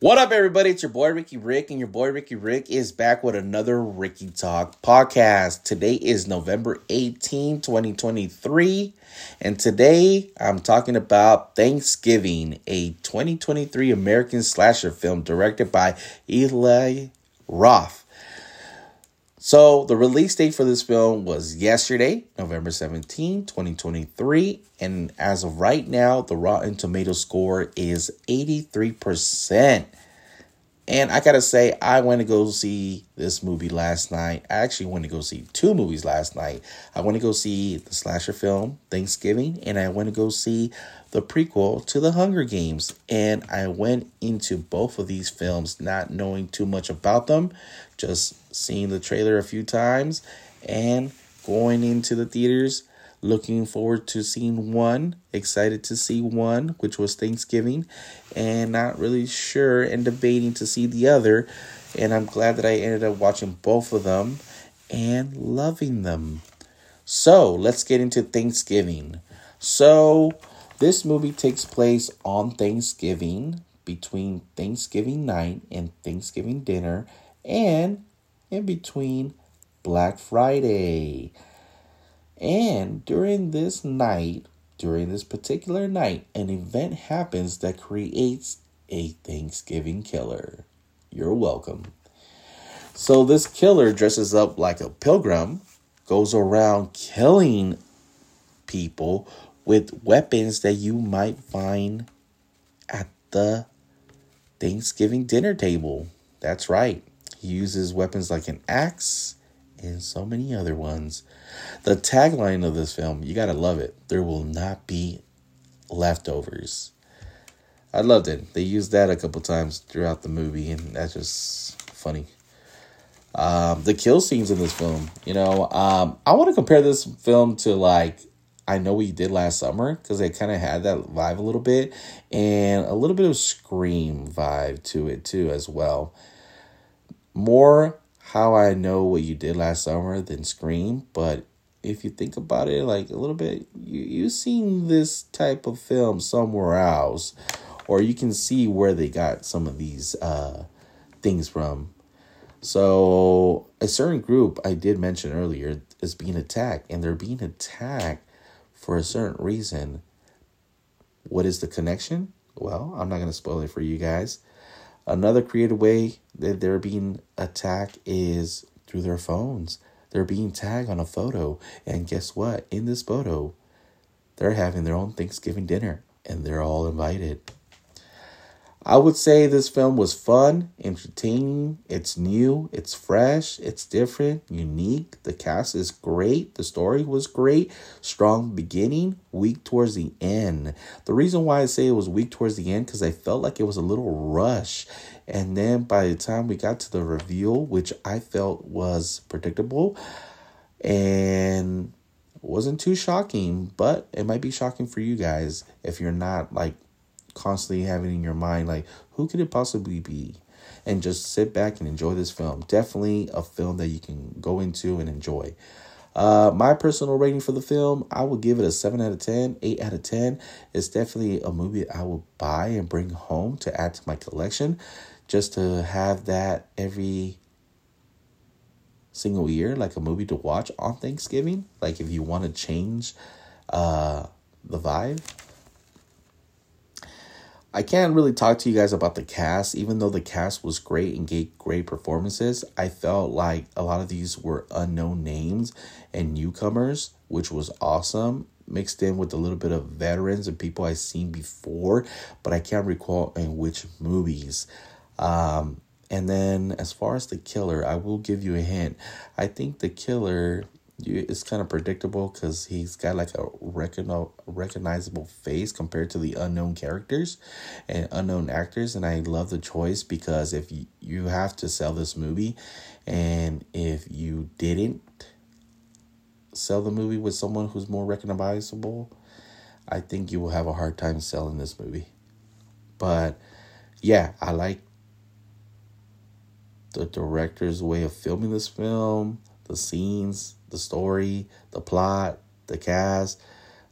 What up, everybody? It's your boy Ricky Rick, and your boy Ricky Rick is back with another Ricky Talk podcast. Today is November 18, 2023, and today I'm talking about Thanksgiving, a 2023 American slasher film directed by Eli Roth. So, the release date for this film was yesterday, November 17, 2023. And as of right now, the Rotten Tomato score is 83%. And I gotta say, I went to go see this movie last night. I actually went to go see two movies last night. I went to go see the slasher film Thanksgiving, and I went to go see the prequel to the Hunger Games. And I went into both of these films not knowing too much about them, just seeing the trailer a few times and going into the theaters Looking forward to seeing one. Excited to see one, which was Thanksgiving, and not really sure and debating to see the other. And I'm glad that I ended up watching both of them and loving them. So let's get into Thanksgiving. So this movie takes place on Thanksgiving between Thanksgiving night and Thanksgiving dinner and in between Black Friday. And during this night, during this particular night, an event happens that creates a Thanksgiving killer. You're welcome. So, this killer dresses up like a pilgrim, goes around killing people with weapons that you might find at the Thanksgiving dinner table. That's right. He uses weapons like an axe, and so many other ones. The tagline of this film, you gotta love it. There will not be leftovers. I loved it. They used that a couple times throughout the movie, and that's just funny. Um, the kill scenes in this film, you know, um, I want to compare this film to like I know we did last summer because it kind of had that vibe a little bit, and a little bit of Scream vibe to it too as well. More how I know what you did last summer than Scream, but if you think about it like a little bit, you you've seen this type of film somewhere else, or you can see where they got some of these uh, things from. So a certain group I did mention earlier is being attacked, and they're being attacked for a certain reason. What is the connection? Well, I'm not going to spoil it for you guys. Another creative way that they're being attacked is through their phones. They're being tagged on a photo. And guess what? In this photo, they're having their own Thanksgiving dinner and they're all invited. I would say this film was fun, entertaining, it's new, it's fresh, it's different, unique. The cast is great, the story was great, strong beginning, weak towards the end. The reason why I say it was weak towards the end cuz I felt like it was a little rush. And then by the time we got to the reveal, which I felt was predictable and wasn't too shocking, but it might be shocking for you guys if you're not like constantly having in your mind like who could it possibly be and just sit back and enjoy this film definitely a film that you can go into and enjoy uh, my personal rating for the film, I would give it a 7 out of 10, 8 out of 10. It's definitely a movie I will buy and bring home to add to my collection just to have that every single year, like a movie to watch on Thanksgiving. Like if you want to change uh, the vibe, I can't really talk to you guys about the cast, even though the cast was great and gave great performances. I felt like a lot of these were unknown names and newcomers, which was awesome, mixed in with a little bit of veterans and people I've seen before, but I can't recall in which movies. Um, and then as far as the killer, I will give you a hint. I think the killer you, it's kind of predictable because he's got like a recogno- recognizable face compared to the unknown characters and unknown actors and i love the choice because if you, you have to sell this movie and if you didn't sell the movie with someone who's more recognizable i think you will have a hard time selling this movie. But yeah i like the director's way of filming this film the scenes the story, the plot, the cast.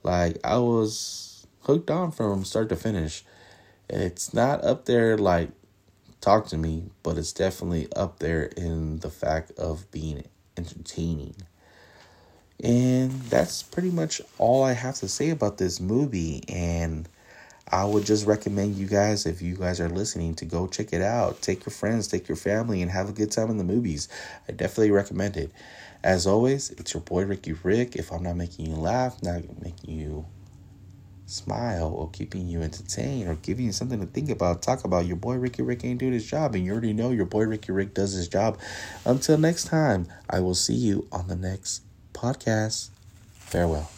Like I was hooked on from start to finish. It's not up there like talk to me, but it's definitely up there in the fact of being entertaining. And that's pretty much all I have to say about this movie. And I would just recommend you guys, if you guys are listening, to go check it out. Take your friends, take your family, and have a good time in the movies. I definitely recommend it. As always, it's your boy Ricky Rick. If I'm not making you laugh, not making you smile, or keeping you entertained, or giving you something to think about, talk about, your boy Ricky Rick ain't doing his job, and you already know your boy Ricky Rick does his job. Until next time, I will see you on the next podcast. Farewell.